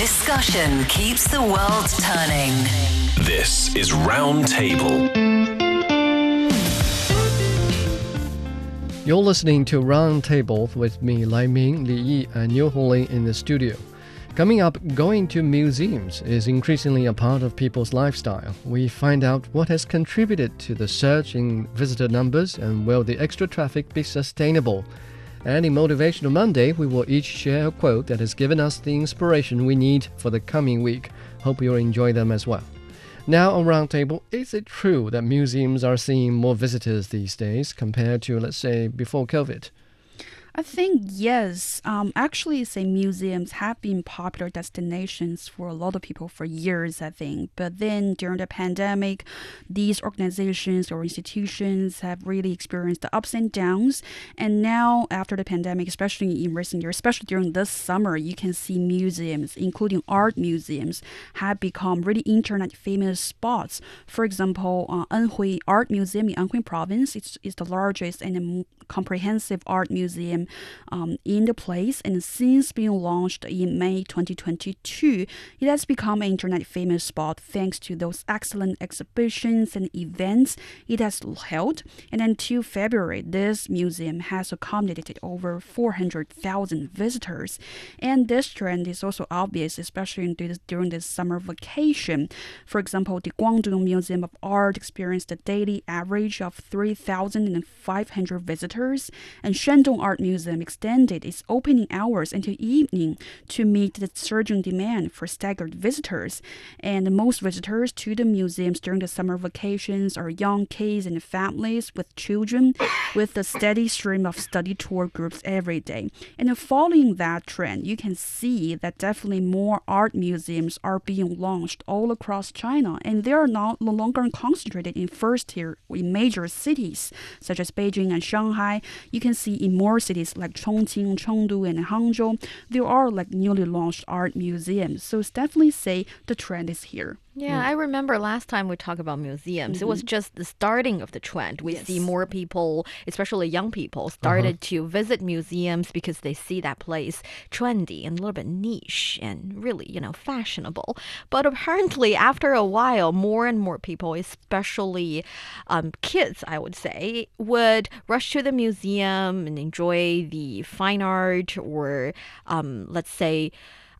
Discussion keeps the world turning. This is Roundtable. You're listening to Roundtable with me, Lai Ming, Li Yi, and Niu Honglin in the studio. Coming up, going to museums is increasingly a part of people's lifestyle. We find out what has contributed to the surge in visitor numbers and will the extra traffic be sustainable. And in Motivational Monday, we will each share a quote that has given us the inspiration we need for the coming week. Hope you'll enjoy them as well. Now, on Roundtable, is it true that museums are seeing more visitors these days compared to, let's say, before COVID? I think yes. Um, actually, say museums have been popular destinations for a lot of people for years. I think, but then during the pandemic, these organizations or institutions have really experienced the ups and downs. And now, after the pandemic, especially in recent years, especially during this summer, you can see museums, including art museums, have become really internet famous spots. For example, uh, Anhui Art Museum in Anhui Province is, is the largest and comprehensive art museum um, in the place, and since being launched in May 2022, it has become an internet famous spot thanks to those excellent exhibitions and events it has held. And until February, this museum has accommodated over 400,000 visitors. And this trend is also obvious, especially during this summer vacation. For example, the Guangdong Museum of Art experienced a daily average of 3,500 visitors, and Shandong Art Museum extended its opening hours until evening to meet the surging demand for staggered visitors. And most visitors to the museums during the summer vacations are young kids and families with children, with a steady stream of study tour groups every day. And following that trend, you can see that definitely more art museums are being launched all across China, and they are now no longer concentrated in first tier in major cities such as Beijing and Shanghai. You can see in more cities like Chongqing, Chengdu, and Hangzhou, there are like newly launched art museums. So it's definitely say the trend is here. Yeah, mm. I remember last time we talked about museums. Mm-hmm. It was mm-hmm. just the starting of the trend. We yes. see more people, especially young people, uh-huh. started uh-huh. to visit museums because they see that place trendy and a little bit niche and really, you know, fashionable. But apparently, after a while, more and more people, especially um, kids, I would say, would rush to the museum and enjoy the fine art or, um, let's say,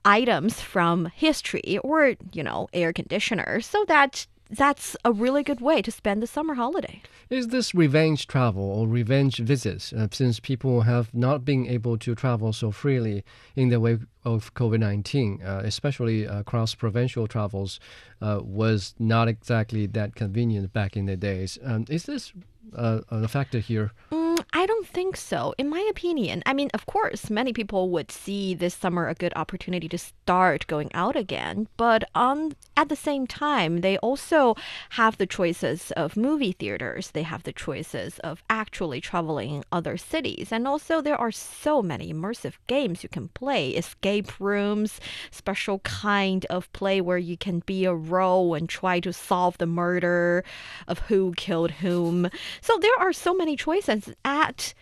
items from history or, you know, air conditioners so that that's a really good way to spend the summer holiday. Is this revenge travel or revenge visits uh, since people have not been able to travel so freely in the wake of COVID 19, uh, especially uh, cross provincial travels, uh, was not exactly that convenient back in the days? Um, is this uh, a factor here? Mm I don't think so. In my opinion, I mean, of course, many people would see this summer a good opportunity to start going out again, but on at the same time, they also have the choices of movie theaters. They have the choices of actually traveling other cities, and also there are so many immersive games you can play, escape rooms, special kind of play where you can be a role and try to solve the murder of who killed whom. So there are so many choices at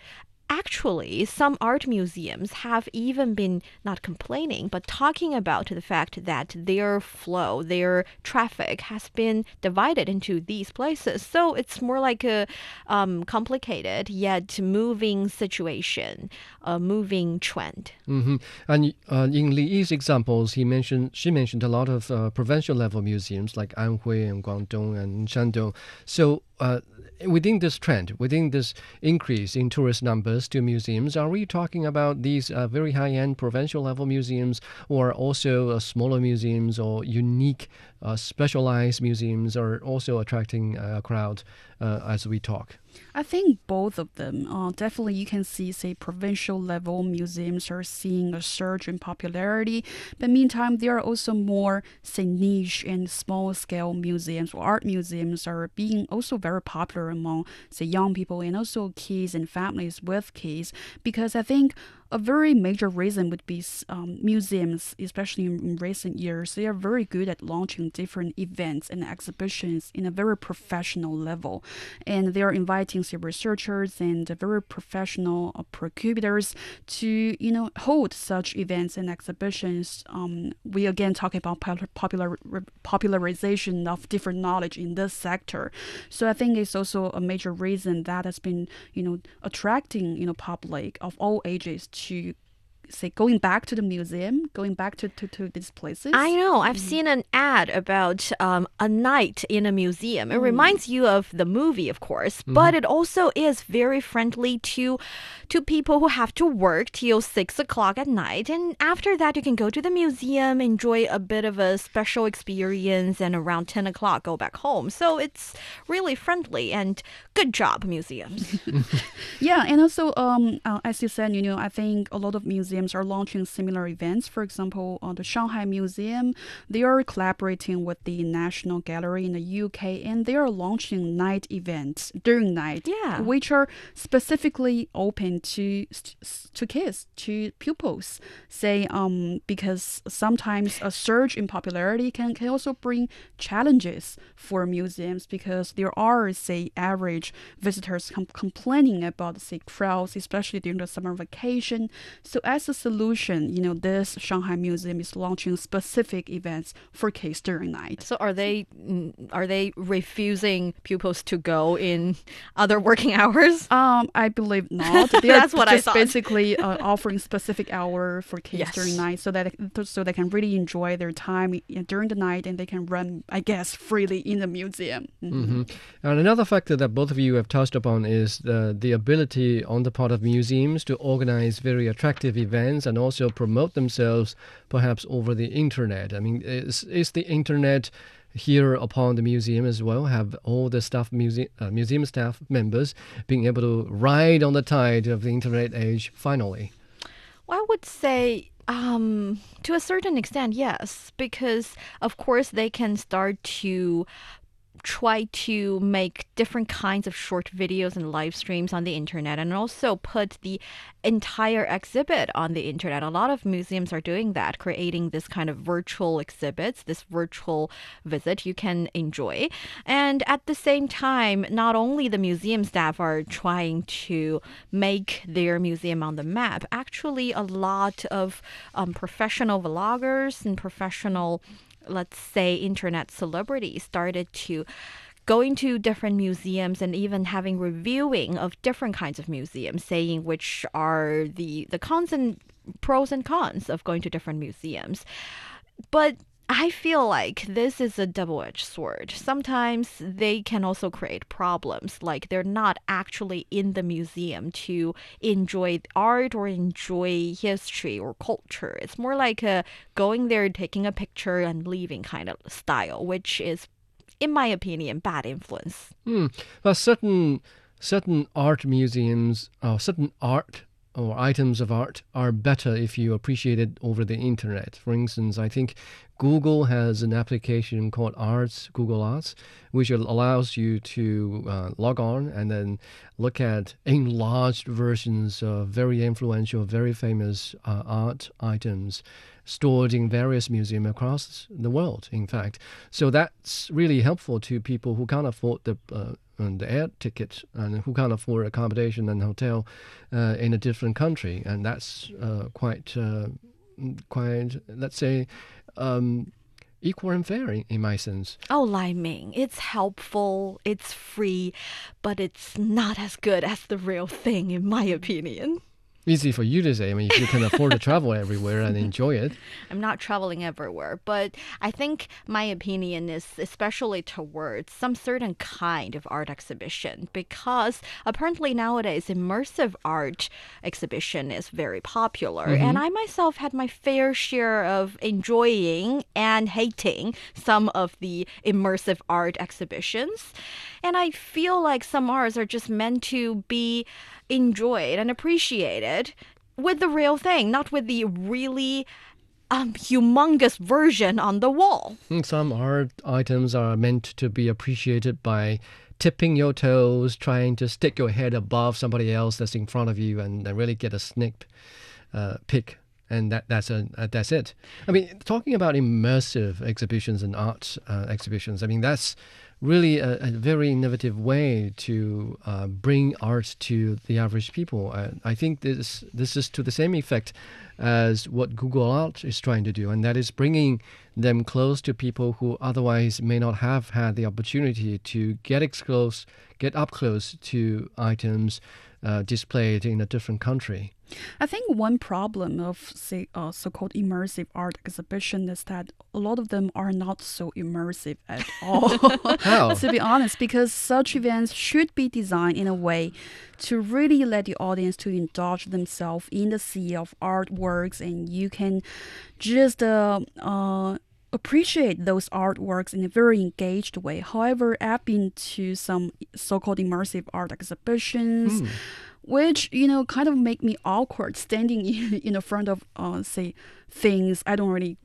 actually, some art museums have even been not complaining, but talking about the fact that their flow, their traffic has been divided into these places. So it's more like a um, complicated yet moving situation, a moving trend. Mm-hmm. And uh, in Li Yi's examples, he mentioned she mentioned a lot of uh, provincial level museums like Anhui and Guangdong and Shandong. So uh, within this trend, within this increase in tourist numbers to museums, are we talking about these uh, very high end provincial level museums or also uh, smaller museums or unique uh, specialized museums are also attracting a crowd uh, as we talk? I think both of them. Uh, definitely, you can see, say, provincial level museums are seeing a surge in popularity. But meantime, there are also more, say, niche and small scale museums or art museums are being also very popular among, say, young people and also kids and families with kids. Because I think a very major reason would be um, museums, especially in, recent years, they are very good at launching different events and exhibitions in a very professional level. And they are inviting researchers and very professional uh, to, you know, hold such events and exhibitions. Um, we again talk about popular popularization of different knowledge in this sector. So I think it's also a major reason that has been, you know, attracting, you know, public of all ages to say going back to the museum, going back to, to, to these places. I know. I've mm. seen an ad about um, a night in a museum. It mm. reminds you of the movie, of course, mm. but it also is very friendly to to people who have to work till six o'clock at night. And after that, you can go to the museum, enjoy a bit of a special experience, and around ten o'clock go back home. So it's really friendly and good job, museums. yeah, and also um, uh, as you said, you know, I think a lot of museums museums are launching similar events. For example, uh, the Shanghai Museum, they are collaborating with the National Gallery in the UK and they are launching night events during night, yeah. which are specifically open to to kids, to pupils. Say, um, because sometimes a surge in popularity can, can also bring challenges for museums because there are, say, average visitors com- complaining about, say, crowds, especially during the summer vacation. So as a solution, you know, this Shanghai Museum is launching specific events for kids during night. So are they mm, are they refusing pupils to go in other working hours? Um, I believe not. That's what I thought. Basically, uh, offering specific hour for kids yes. during night, so that so they can really enjoy their time during the night, and they can run, I guess, freely in the museum. Mm-hmm. Mm-hmm. And another factor that both of you have touched upon is the the ability on the part of museums to organize very attractive events and also promote themselves perhaps over the internet. I mean, is, is the internet here upon the museum as well? Have all the staff, museum, uh, museum staff members being able to ride on the tide of the internet age finally? Well, I would say um, to a certain extent, yes, because of course they can start to try to make different kinds of short videos and live streams on the internet and also put the entire exhibit on the internet. A lot of museums are doing that, creating this kind of virtual exhibits, this virtual visit you can enjoy. And at the same time, not only the museum staff are trying to make their museum on the map, actually, a lot of um, professional vloggers and professional let's say, internet celebrities started to going to different museums and even having reviewing of different kinds of museums, saying which are the the cons and pros and cons of going to different museums. But I feel like this is a double edged sword. Sometimes they can also create problems, like they're not actually in the museum to enjoy art or enjoy history or culture. It's more like a going there, taking a picture, and leaving kind of style, which is, in my opinion, bad influence. Hmm. Well, certain certain art museums, or uh, certain art or items of art are better if you appreciate it over the internet. For instance, I think Google has an application called Arts, Google Arts, which allows you to uh, log on and then look at enlarged versions of very influential, very famous uh, art items stored in various museums across the world, in fact. So that's really helpful to people who can't afford the uh, and the air ticket and who can't afford accommodation and hotel uh, in a different country, and that's uh, quite uh, quite let's say. Um, equal and fair in, in my sense. Oh, Lai it's helpful, it's free, but it's not as good as the real thing, in my opinion easy for you to say. I mean, if you can afford to travel everywhere and enjoy it. I'm not traveling everywhere, but I think my opinion is especially towards some certain kind of art exhibition because apparently nowadays immersive art exhibition is very popular. Mm-hmm. And I myself had my fair share of enjoying and hating some of the immersive art exhibitions. And I feel like some arts are just meant to be enjoyed and appreciated with the real thing, not with the really um, humongous version on the wall. Hmm, some art items are meant to be appreciated by tipping your toes, trying to stick your head above somebody else that's in front of you, and, really get a sneak uh, peek. And that that's a uh, that's it. I mean, talking about immersive exhibitions and art uh, exhibitions, I mean that's really a, a, very innovative way to uh, bring art to the average people. Uh, I think this this is to the same effect as what Google Art is trying to do, and that is bringing them close to people who otherwise may not have had the opportunity to get close, get up close to items uh, displayed in a different country. I think one problem of say uh, so-called immersive art exhibition is that a lot of them are not so immersive at all. To be honest, because such events should be designed in a way to really let the audience to indulge themselves in the sea of artworks, and you can just uh, uh, appreciate those artworks in a very engaged way. However, I've been to some so-called immersive art exhibitions. Mm which you know kind of make me awkward standing in, in the front of uh, say things I don't really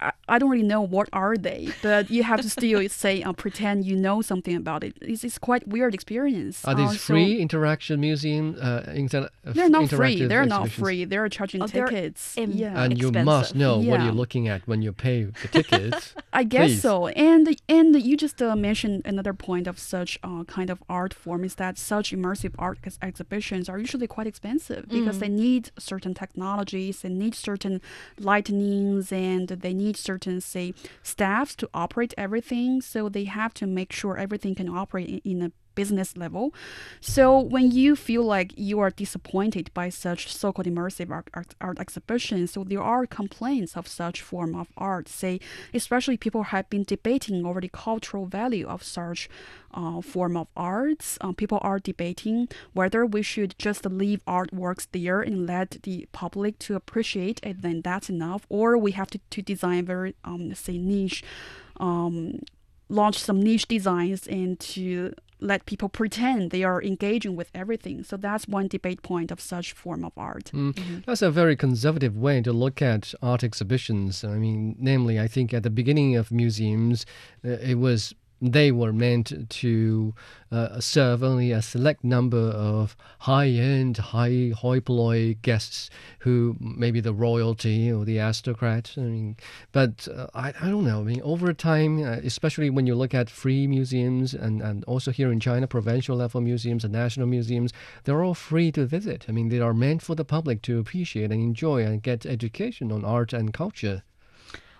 I, I don't really know what are they, but you have to still say uh, pretend you know something about it. It's, it's quite weird experience. Are these uh, free so interaction museum? Uh, inter- they're not free. They're not free. They're charging oh, tickets. They're yeah, and expensive. you must know yeah. what you're looking at when you pay the tickets. I guess Please. so. And and you just uh, mentioned another point of such uh, kind of art form is that such immersive art ex- exhibitions are usually quite expensive because mm. they need certain technologies, they need certain lightnings, and they need certain say staffs to operate everything. So they have to make sure everything can operate in, in a business level. So when you feel like you are disappointed by such so-called immersive art, art, art, exhibitions, so there are complaints of such form of art. Say, especially people have been debating over the cultural value of such uh, form of arts. Uh, people are debating whether we should just leave artworks there and let the public to appreciate it. Then that's enough, or we have to, to design very um, say niche. Um, launch some niche designs and to let people pretend they are engaging with everything. So that's one debate point of such form of art. Mm. Mm-hmm. That's a very conservative way to look at art exhibitions. I mean, namely, I think at the beginning of museums, uh, it was they were meant to uh, serve only a select number of high-end, high hoi guests who maybe the royalty or the aristocrats. I mean, but uh, I, I don't know. I mean, over time, uh, especially when you look at free museums and, and also here in China, provincial level museums and national museums, they're all free to visit. I mean, they are meant for the public to appreciate and enjoy and get education on art and culture.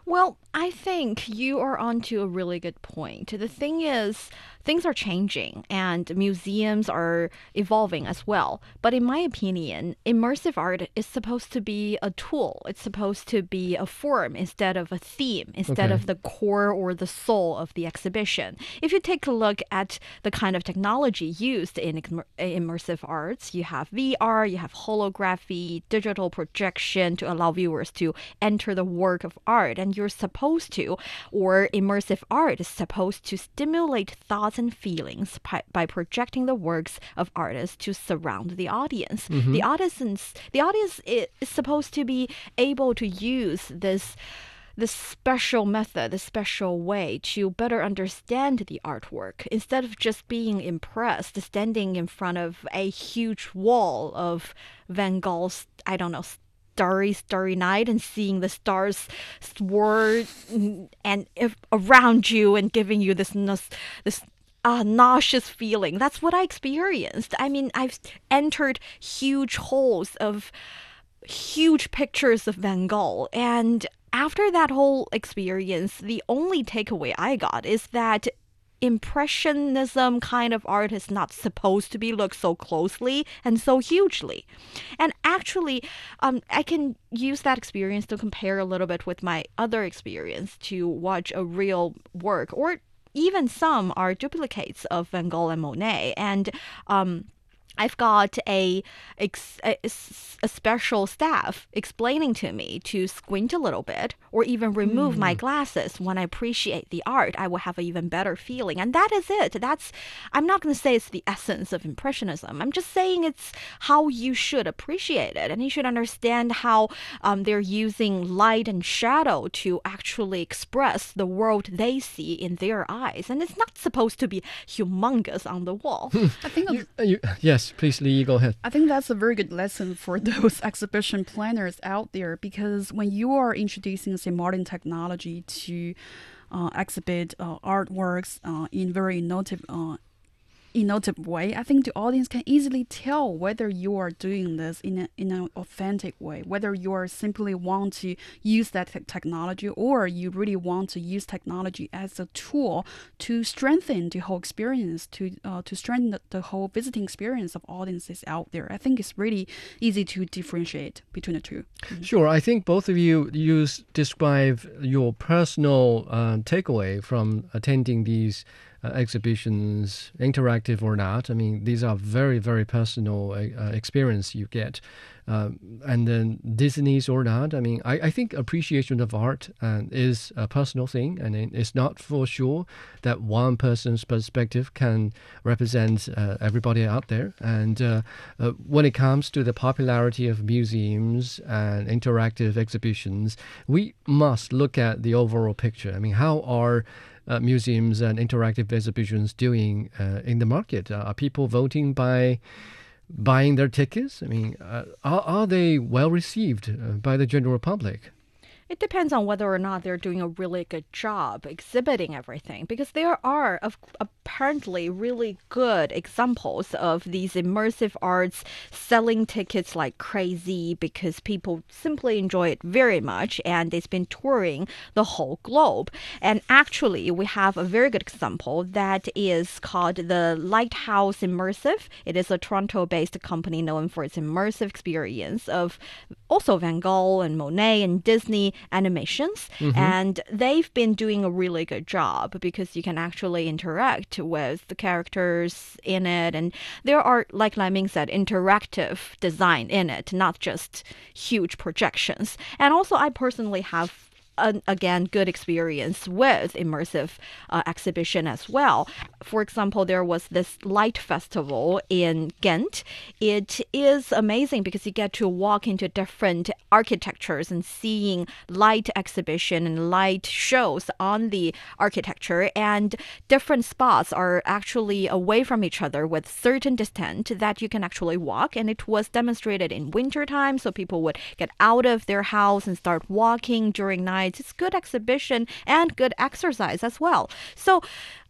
Well, I think you are onto a really good point. The thing is, things are changing and museums are evolving as well. But in my opinion, immersive art is supposed to be a tool, it's supposed to be a form instead of a theme, instead okay. of the core or the soul of the exhibition. If you take a look at the kind of technology used in immersive arts, you have VR, you have holography, digital projection to allow viewers to enter the work of art. And you're supposed to, or immersive art is supposed to stimulate thoughts and feelings by, by projecting the works of artists to surround the audience. Mm-hmm. The audience, the audience is supposed to be able to use this this special method, this special way to better understand the artwork instead of just being impressed, standing in front of a huge wall of Van Gogh's, I don't know, starry, starry night and seeing the stars swirl and if, around you and giving you this this a nauseous feeling. That's what I experienced. I mean, I've entered huge holes of huge pictures of Van Gogh and after that whole experience, the only takeaway I got is that impressionism kind of art is not supposed to be looked so closely and so hugely. And actually um, i can use that experience to compare a little bit with my other experience to watch a real work or even some are duplicates of van gogh and monet. And um, I've got a, a, a, special staff explaining to me to squint a little bit or even remove mm. my hmm. glasses when I appreciate the art. I will have an even better feeling. And that is it. That's, I'm not going to say it's the essence of Impressionism. I'm just saying it's how you should appreciate it. And you should understand how um, they're using light and shadow to actually express the world they see in their eyes. And it's not supposed to be humongous on the wall. I think. You, you, yes please, Li, go ahead. I think that's a very good lesson for those exhibition planners out there because when you are introducing, say, modern technology to uh, exhibit uh, artworks uh, in very innovative innovative way, I think the audience can easily tell whether you are doing this in, a, in an authentic way, whether you are simply want to use that te- technology or you really want to use technology as a tool to strengthen the whole experience, to uh, to strengthen the, the whole visiting experience of audiences out there. I think it's really easy to differentiate between the 2 mm-hmm. Sure, I think both of you use describe your personal uh, takeaway from attending these uh, exhibitions, interactive or not. I mean, these are very, very personal uh, uh experience you get. Um, and then Disney's or not, I mean, I, I think appreciation of art uh, is a personal thing, and it's not for sure that one person's perspective can represent uh, everybody out there. And uh, when it comes to the popularity of museums and interactive exhibitions, we must look at the overall picture. I mean, how are uh, museums and interactive exhibitions doing uh, in the market? Uh, are people voting by buying their tickets? I mean, uh, are, are they well received uh, by the general public? It depends on whether or not they're doing a really good job exhibiting everything, because there are apparently really good examples of these immersive arts selling tickets like crazy because people simply enjoy it very much and it's been touring the whole globe. And actually, we have a very good example that is called the Lighthouse Immersive. It is a Toronto based company known for its immersive experience of also Van Gogh and Monet and Disney animations. Mm-hmm. And they've been doing a really good job because you can actually interact with the characters in it. And there are, like Ming said, interactive design in it, not just huge projections. And also, I personally have again good experience with immersive uh, exhibition as well. For example, there was this light festival in Ghent. It is amazing because you get to walk into different architectures and seeing light exhibition and light shows on the architecture and different spots are actually away from each other with certain distance that you can actually walk and it was demonstrated in winter time so people would get out of their house and start walking during night it's good exhibition and good exercise as well. So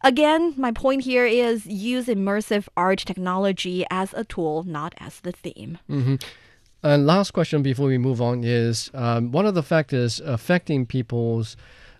Again, my point here is use immersive art technology as a tool, not as the theme. Mm-hmm. And last question before we move on is um, one of the factors affecting people's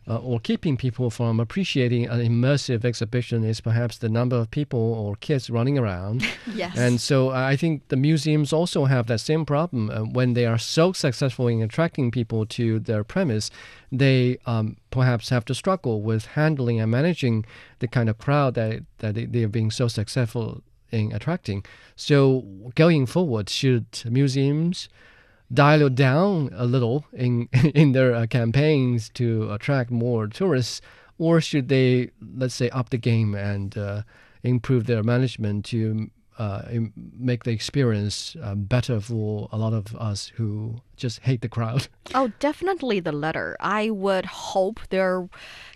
uh, or keeping people from appreciating an immersive exhibition is perhaps the number of people or kids running around. yes. And so I think the museums also have that same problem. Uh, when they are so successful in attracting people to their premise, they um, perhaps have to struggle with handling and managing the kind of crowd that, that they are being so successful in attracting. So going forward, should museums dial it down a little in in their uh, campaigns to attract more tourists, or should they, let's say, up the game and uh, improve their management to uh, make the experience uh, better for a lot of us who just hate the crowd? Oh, definitely the latter. I would hope there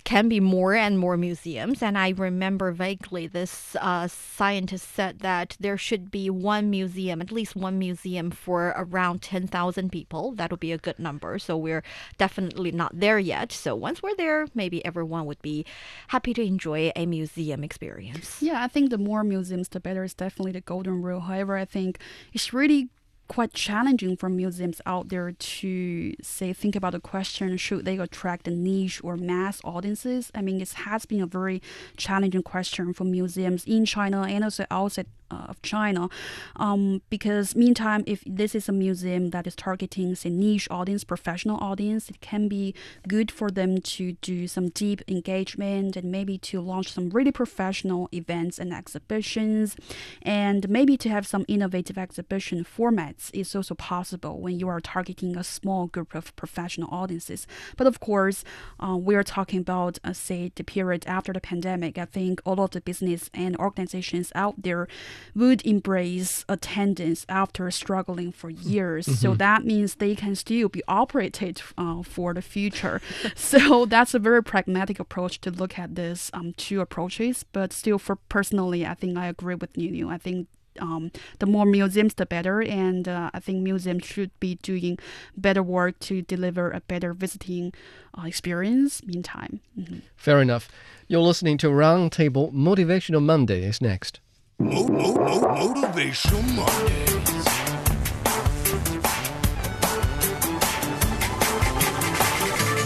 can be more and more museums. And I remember vaguely this uh, scientist said that there should be one museum, at least one museum for around 10,000 people. That would be a good number. So we're definitely not there yet. So once we're there, maybe everyone would be happy to enjoy a museum experience. Yeah, I think the more museums, the better is definitely the golden rule. However, I think it's really quite challenging for museums out there to say think about the question should they attract niche or mass audiences? I mean it has been a very challenging question for museums in china and also outside of China. Um, because meantime, if this is a museum that is targeting say niche audience, professional audience, it can be good for them to do some deep engagement and maybe to launch some really professional events and exhibitions, and maybe to have some innovative exhibition formats is also possible when you are targeting a small group of professional audiences. But of course, uh, we are talking about uh, say the period after the pandemic. I think all of the business and organizations out there would embrace attendance after struggling for years. Mm-hmm. So that means they can still be operated uh, for the future. so that's a very pragmatic approach to look at this um, two approaches. But still, for personally, I think I agree with Niu. I think um, the more museums, the better. And uh, I think museums should be doing better work to deliver a better visiting uh, experience. Meantime, mm-hmm. fair enough. You're listening to Roundtable Motivational Monday is next. Mo- mo- mo- Motivational Mondays.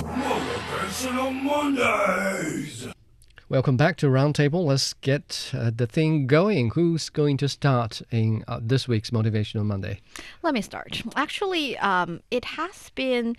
Motivational Mondays. Welcome back to Roundtable. Let's get uh, the thing going. Who's going to start in uh, this week's Motivational Monday? Let me start. Actually, um, it has been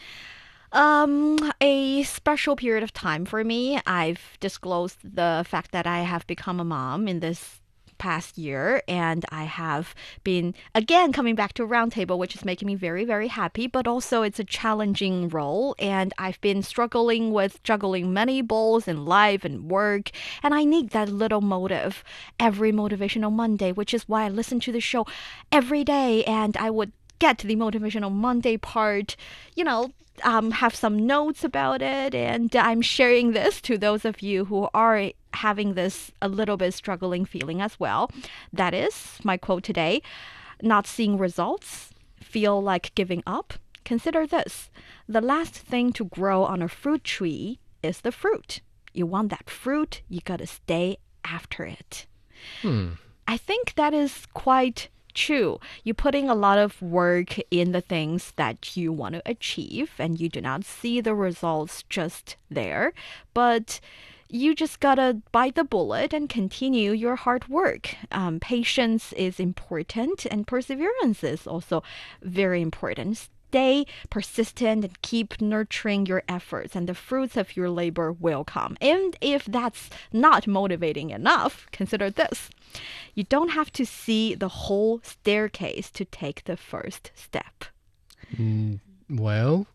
um, a special period of time for me. I've disclosed the fact that I have become a mom in this past year, and I have been again coming back to roundtable, which is making me very, very happy. But also, it's a challenging role, and I've been struggling with juggling many balls in life and work, and I need that little motive every motivational Monday, which is why I listen to the show every day, and I would get to the motivational Monday part, you know, um, have some notes about it, and I'm sharing this to those of you who are having this a little bit struggling feeling as well. That is my quote today not seeing results, feel like giving up. Consider this the last thing to grow on a fruit tree is the fruit. You want that fruit, you gotta stay after it. Hmm. I think that is quite true. You're putting a lot of work in the things that you want to achieve, and you do not see the results just there. But you just gotta bite the bullet and continue your hard work. Um, patience is important, and perseverance is also very important stay persistent and keep nurturing your efforts, and the fruits of your labor will come. And if that's not motivating enough, consider this you don't have to see the whole staircase to take the first step. Mm, well,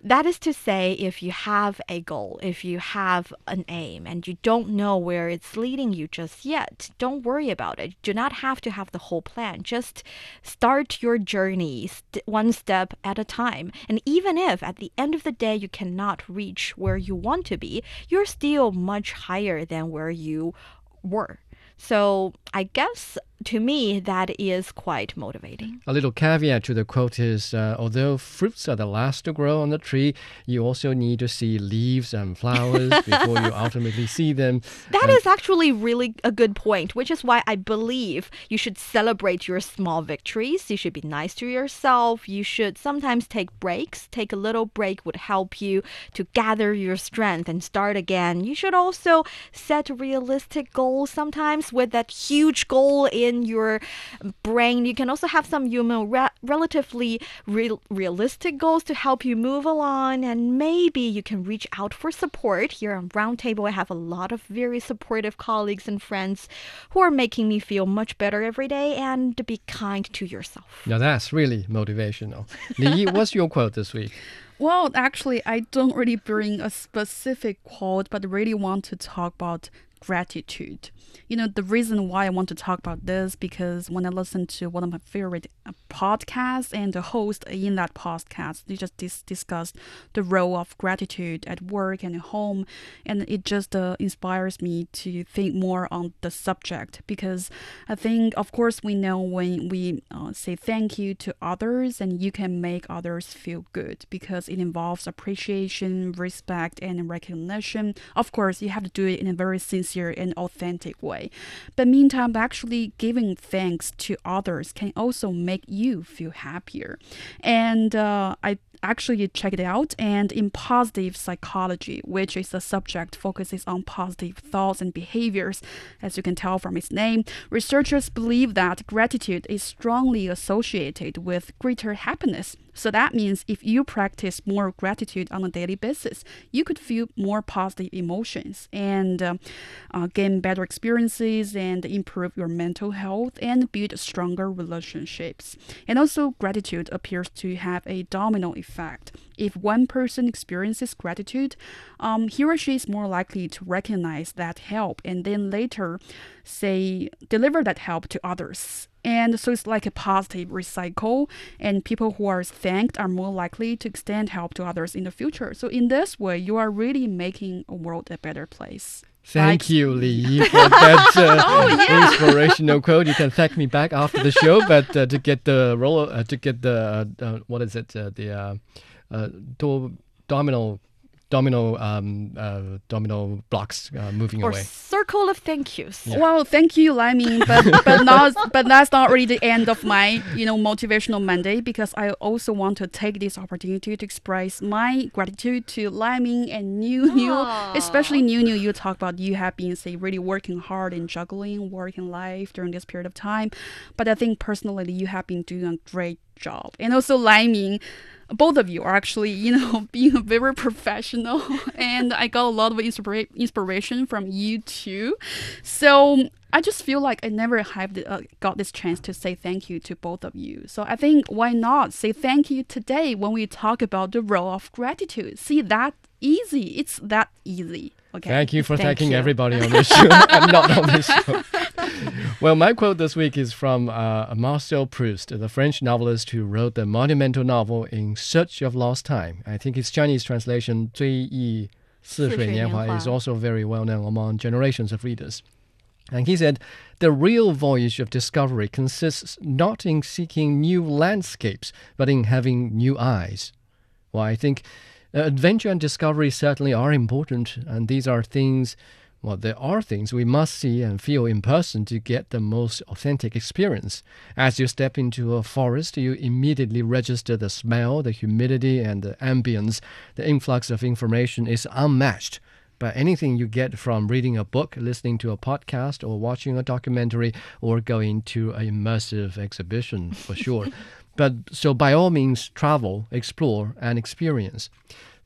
that is to say, if you have a goal, if you have an aim, and you don't know where it's leading you just yet, don't worry about it. You do not have to have the whole plan. Just start your journey st one step at a time. And even if at the end of the day you cannot reach where you want to be, you're still much higher than where you were. So I guess to me, that is quite motivating. A little caveat to the quote is uh, although fruits are the last to grow on the tree, you also need to see leaves and flowers before you ultimately see them. That and is actually really a good point, which is why I believe you should celebrate your small victories. You should be nice to yourself. You should sometimes take breaks. Take a little break would help you to gather your strength and start again. You should also set realistic goals sometimes with that huge goal in in your brain. You can also have some you know, re- relatively real, realistic goals to help you move along, and maybe you can reach out for support. Here on Roundtable, I have a lot of very supportive colleagues and friends who are making me feel much better every day and to be kind to yourself. Now that's really motivational. Li, what's your quote this week? Well, actually, I don't really bring a specific quote, but really want to talk about gratitude. You know, the reason why I want to talk about this because when I listen to one of my favorite uh, podcasts and the host in that podcast, they just dis- discussed the role of gratitude at work and at home, and it just uh, inspires me to think more on the subject because I think, of course, we know when we uh, say thank you to others, and you can make others feel good because it involves appreciation, respect, and recognition. Of course, you have to do it in a very sincere and authentic way. But meantime, actually giving thanks to others can also make you feel happier. And uh, I actually check it out and in positive psychology which is a subject focuses on positive thoughts and behaviors as you can tell from its name researchers believe that gratitude is strongly associated with greater happiness so that means if you practice more gratitude on a daily basis, you could feel more positive emotions and uh, uh, gain better experiences and improve your mental health and build stronger relationships. And also, gratitude appears to have a domino effect. If one person experiences gratitude, um, he or she is more likely to recognize that help and then later say deliver that help to others. And so it's like a positive recycle, and people who are thanked are more likely to extend help to others in the future. So, in this way, you are really making a world a better place. Thank you, Li, for that uh, Oh, yeah. inspirational quote. You can thank me back after the show, but uh, to get the roller, uh, to get the uh, uh, what is it, uh, the uh, uh, do- domino, domino, um, uh, domino blocks uh, moving Or away. circle of thank yous. Well, thank you, Liming, but but not but that's not really the end of my you know motivational Monday because I also want to take this opportunity to express my gratitude to Liming and Niu Niu, especially Niu Niu. You talk about you have been say really working hard and juggling work and life during this period of time, but I think personally you have been doing a great job, and also Liming. Both of you are actually, you know, being very professional, and I got a lot of inspira- inspiration from you too. So I just feel like I never have the, uh, got this chance to say thank you to both of you. So I think why not say thank you today when we talk about the role of gratitude? See that easy. It's that easy. Okay. Thank you for Thank thanking you. everybody on this show and not on this show. well, my quote this week is from uh, Marcel Proust, the French novelist who wrote the monumental novel In Search of Lost Time. I think his Chinese translation, 追忆似水年华, is 似水年华. also very well known among generations of readers. And he said, the real voyage of discovery consists not in seeking new landscapes, but in having new eyes. Well, I think uh, uh, adventure and discovery certainly are important, and these are things, well, there are things we must see and feel in person to get the most authentic experience. As you step into a forest, you immediately register the smell, the humidity, and the ambience. The influx of information is unmatched. But anything you get from reading a book, listening to a podcast, or watching a documentary, or going to an immersive exhibition, for sure. but so by all means, travel, explore, and experience.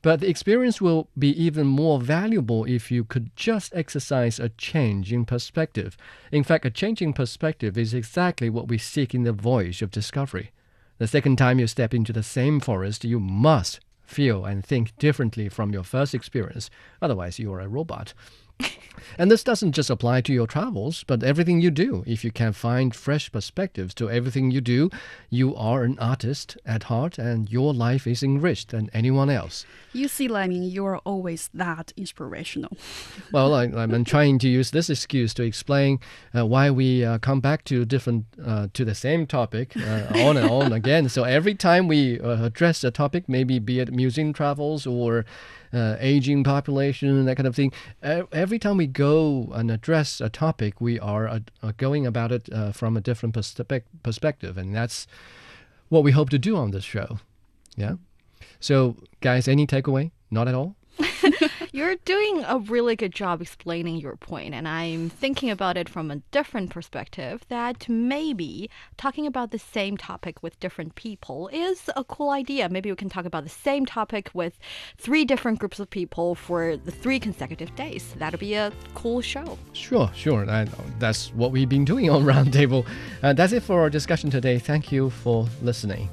But the experience will be even more valuable if you could just exercise a change in perspective. In fact, a change in perspective is exactly what we seek in the voyage of discovery. The second time you step into the same forest, you must feel and think differently from your first experience. Otherwise, you are a robot. And this doesn't just apply to your travels, but everything you do. If you can find fresh perspectives to everything you do, you are an artist at heart and your life is enriched than anyone else. You see, Liming, you are always that inspirational. Well, I, I'm trying to use this excuse to explain uh, why we uh, come back to different, uh, to the same topic uh, on and on again. So every time we uh, address a topic, maybe be it museum travels or uh, aging population, and that kind of thing, every time we go and address a topic, we are uh, going about it uh, from a different perspe- perspective, and that's what we hope to do on this show. Yeah. So, guys, any takeaway? Not at all. You're doing a really good job explaining your point, and I'm thinking about it from a different perspective that maybe talking about the same topic with different people is a cool idea. Maybe we can talk about the same topic with three different groups of people for the three consecutive days. That'll be a cool show. Sure, sure. That's what we've been doing on Roundtable. Uh, that's it for our discussion today. Thank you for listening.